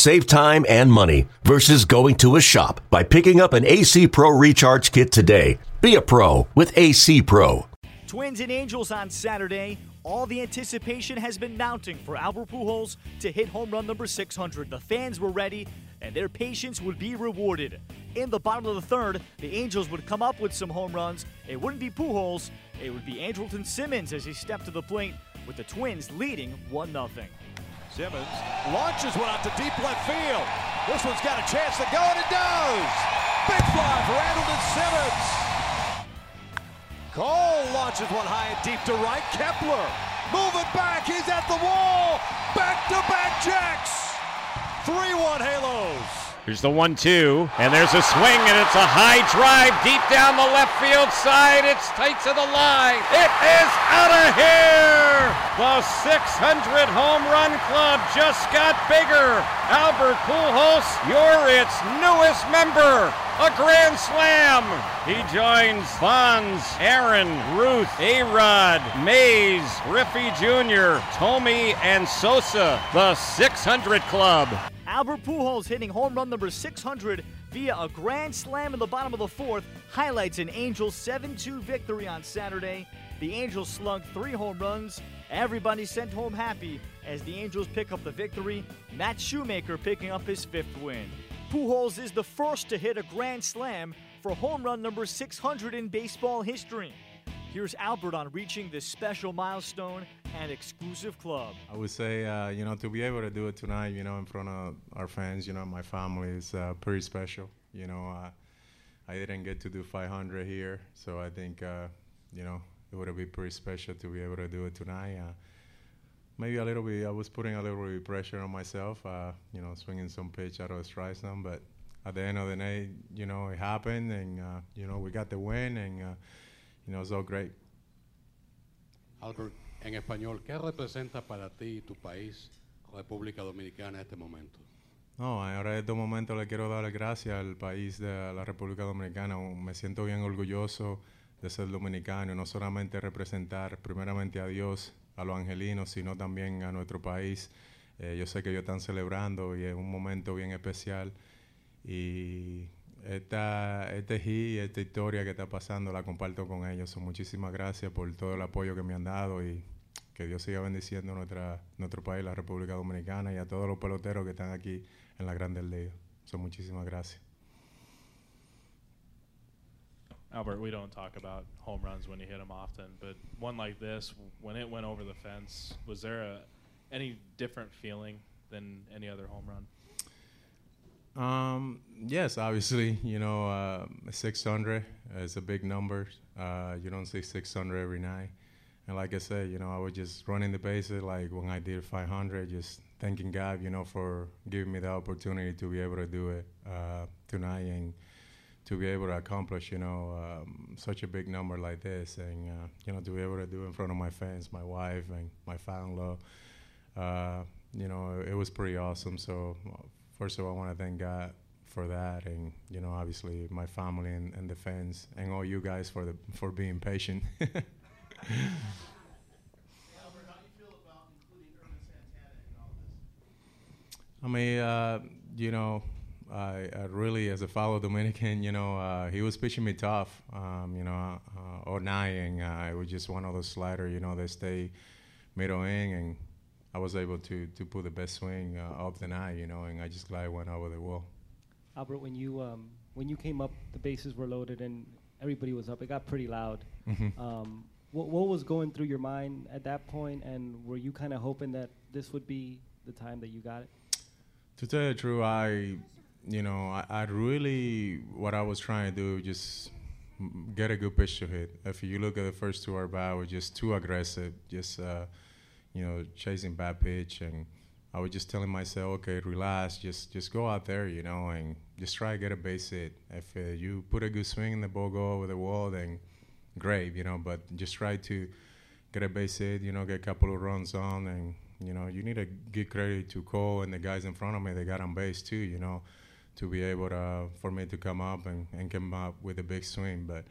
Save time and money versus going to a shop by picking up an AC Pro Recharge Kit today. Be a pro with AC Pro. Twins and Angels on Saturday. All the anticipation has been mounting for Albert Pujols to hit home run number 600. The fans were ready, and their patience would be rewarded. In the bottom of the third, the Angels would come up with some home runs. It wouldn't be Pujols, it would be Andrelton Simmons as he stepped to the plate, with the Twins leading 1 0. Simmons launches one out to deep left field. This one's got a chance to go, and it does. Big fly for Andrelton Simmons. Kole launches one high and deep to right. Kepler moving back. He's at the wall. Back to back jacks. 3 1 Halos. Here's the one two, and there's a swing, and it's a high drive deep down the left field side. It's tight to the line. It is out of here. The 600 home run club just got bigger. Albert Pujols, you're its newest member. A grand slam. He joins Bonds, Aaron, Ruth, A-Rod, Mays, Griffey Jr., Thome, and Sosa. The 600 club. Albert Pujols hitting home run number 600 via a grand slam in the bottom of the fourth highlights an Angels 7 2 victory on Saturday. The Angels slugged three home runs. Everybody sent home happy as the Angels pick up the victory. Matt Shoemaker picking up his fifth win. Pujols is the first to hit a grand slam for home run number 600 in baseball history. Here's Albert on reaching this special milestone and exclusive club. I would say, uh, you know, to be able to do it tonight, you know, in front of our fans, you know, my family is uh, pretty special. You know, uh, I didn't get to do 500 here, so I think, uh, you know, it would be pretty special to be able to do it tonight. Uh, maybe a little bit, I was putting a little bit of pressure on myself, uh, you know, swinging some pitch out of the strike zone, but at the end of the day, you know, it happened, and, you know, we got the win, and, you know, it's all great. Albert, en español, ¿qué representa para ti y tu país, República Dominicana, en este momento? No, ahora en este momento le quiero dar gracias al país de la República Dominicana. Me siento bien orgulloso de ser dominicano, no solamente representar primeramente a Dios, a los angelinos, sino también a nuestro país. Eh, yo sé que ellos están celebrando y es un momento bien especial. Y esta, este hit, esta historia que está pasando, la comparto con ellos. Muchísimas gracias por todo el apoyo que me han dado y que Dios siga bendiciendo nuestra, nuestro país, la República Dominicana, y a todos los peloteros que están aquí en la Grande Liga. So, muchísimas gracias. Albert, we don't talk about home runs when you hit them often, but one like this, when it went over the fence, was there a, any different feeling than any other home run? Um, yes, obviously, you know, uh, 600 is a big number. Uh, you don't see 600 every night. And like I said, you know, I was just running the bases like when I did 500, just thanking God, you know, for giving me the opportunity to be able to do it uh, tonight and to be able to accomplish, you know, um, such a big number like this and, uh, you know, to be able to do it in front of my fans, my wife, and my family. Uh, you know, it was pretty awesome. So, first of all, I want to thank God for that, and you know, obviously my family and, and the fans, and all you guys for the for being patient. I mean, uh, you know, I, I, really, as a fellow Dominican, you know, uh, he was pitching me tough, um, you know, uh, all and uh, it was just one of those sliders, you know, they stay middle in, and I was able to to put the best swing uh, of the night, you know, and I just glad went over the wall. Albert, when you um, when you came up, the bases were loaded and everybody was up. It got pretty loud. Mm-hmm. Um, what, what was going through your mind at that point, and were you kind of hoping that this would be the time that you got it? To tell you the truth, I, you know, I, I really what I was trying to do just get a good pitch to hit. If you look at the first two at bat, was just too aggressive, just. Uh, you know, chasing bad pitch, and I was just telling myself, okay, relax, just just go out there, you know, and just try to get a base hit. If uh, you put a good swing and the ball go over the wall, then great, you know. But just try to get a base hit, you know, get a couple of runs on, and you know, you need to give credit to Kole and the guys in front of me. They got on base too, you know, to be able to for me to come up and, and come up with a big swing. But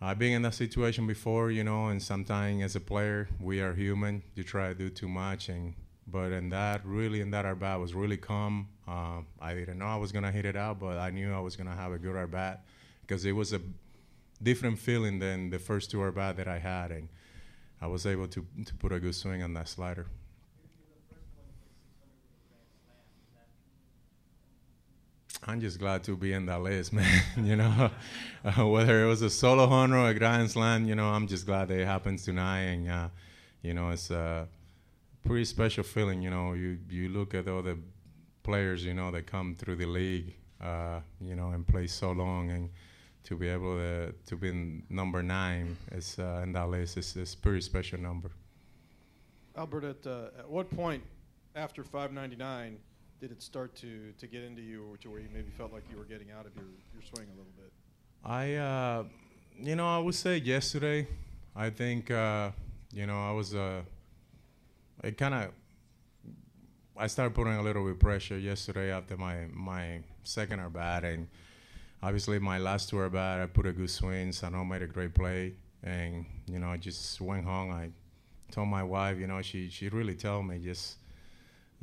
I've been in that situation before, you know, and sometimes as a player, we are human. You try to do too much, and but in that, really, in that at bat was really calm. Uh, I didn't know I was gonna hit it out, but I knew I was gonna have a good at bat because it was a different feeling than the first two at bat that I had, and I was able to to put a good swing on that slider. I'm just glad to be in that list, man. you know, uh, whether it was a solo home or a grand slam, you know, I'm just glad that it happens tonight, and uh, you know, it's a pretty special feeling. You know, you you look at all the players, you know, that come through the league, uh, you know, and play so long, and to be able to to be number nine is uh, in that list is is pretty special number. Albert, at uh, at what point after 599 did it start to, to get into you or to where you maybe felt like you were getting out of your, your swing a little bit? I, uh, you know, I would say yesterday. I think, uh, you know, I was, uh, it kind of, I started putting a little bit of pressure yesterday after my, my second at bat. And obviously, my last two at bat, I put a good swing. Sano made a great play. And, you know, I just went home. I told my wife, you know, she, she really told me just,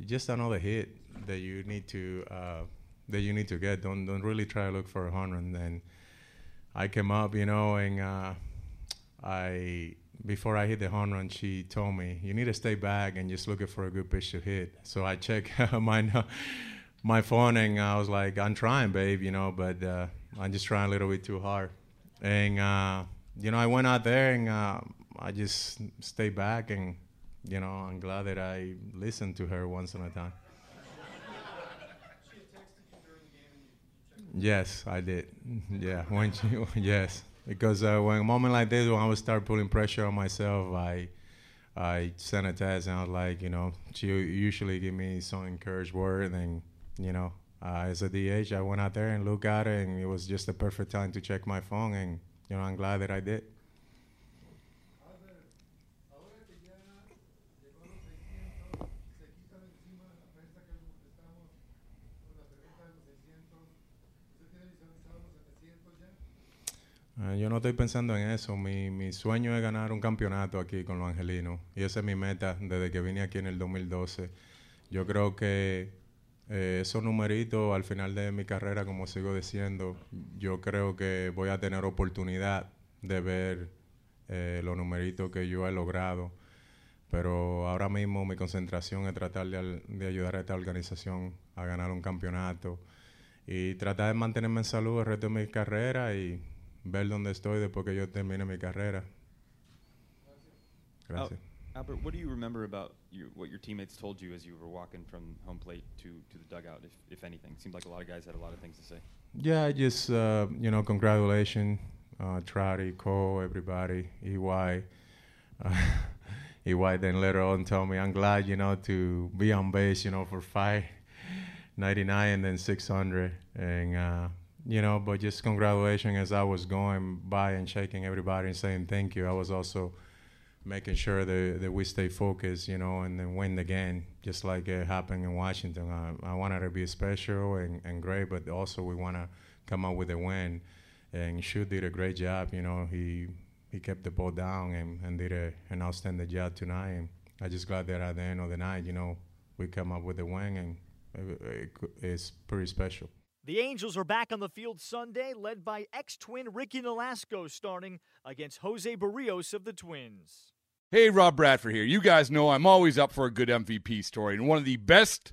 just another hit that you need to uh, that you need to get. Don't don't really try to look for a hundred. And then I came up, you know, and uh, I before I hit the home run, she told me you need to stay back and just looking for a good pitch to hit. So I checked my my phone and I was like, I'm trying, babe, you know, but uh, I'm just trying a little bit too hard. And uh, you know, I went out there and uh, I just stayed back and you know, I'm glad that I listened to her once in a time. Yes, I did. Yeah, when yes, because uh, when a moment like this, when I would start putting pressure on myself, I I sent a text and I was like, you know, she usually give me some encouraged word, and you know, uh, as a DH, I went out there and looked at it, and it was just the perfect time to check my phone, and you know, I'm glad that I did. Uh, yo no estoy pensando en eso. Mi, mi sueño es ganar un campeonato aquí con los angelinos. Y esa es mi meta desde que vine aquí en el 2012. Yo creo que eh, esos numeritos al final de mi carrera, como sigo diciendo, yo creo que voy a tener oportunidad de ver eh, los numeritos que yo he logrado. Pero ahora mismo mi concentración es tratar de, de ayudar a esta organización a ganar un campeonato y tratar de mantenerme en salud el resto de mi carrera y ver dónde estoy después que yo termine mi carrera. Gracias. Uh, Albert, what do you remember about you, what your teammates told you as you were walking from home plate to, to the dugout, if, if anything? Seemed like a lot of guys had a lot of things to say. Yeah, just, uh, you know, congratulations, uh, Trotty, Kole, everybody, EY. Uh, EY then later on told me, I'm glad, you know, to be on base, you know, for 599 and then 600. And, uh, you know, but just congratulations as I was going by and shaking everybody and saying thank you. I was also making sure that, that we stay focused, you know, and then win again, just like it happened in Washington. I, I wanted to be special and, and great, but also we want to come out with a win. And Shu did a great job, you know. He he kept the ball down and, and did a, an outstanding job tonight. And I just glad that at the end of the night, you know, we come up with a win, and it, it, it's pretty special. The Angels are back on the field Sunday, led by ex twin Ricky Nolasco starting against Jose Berrios of the Twins. Hey, Rob Bradford here. You guys know I'm always up for a good MVP story, and one of the best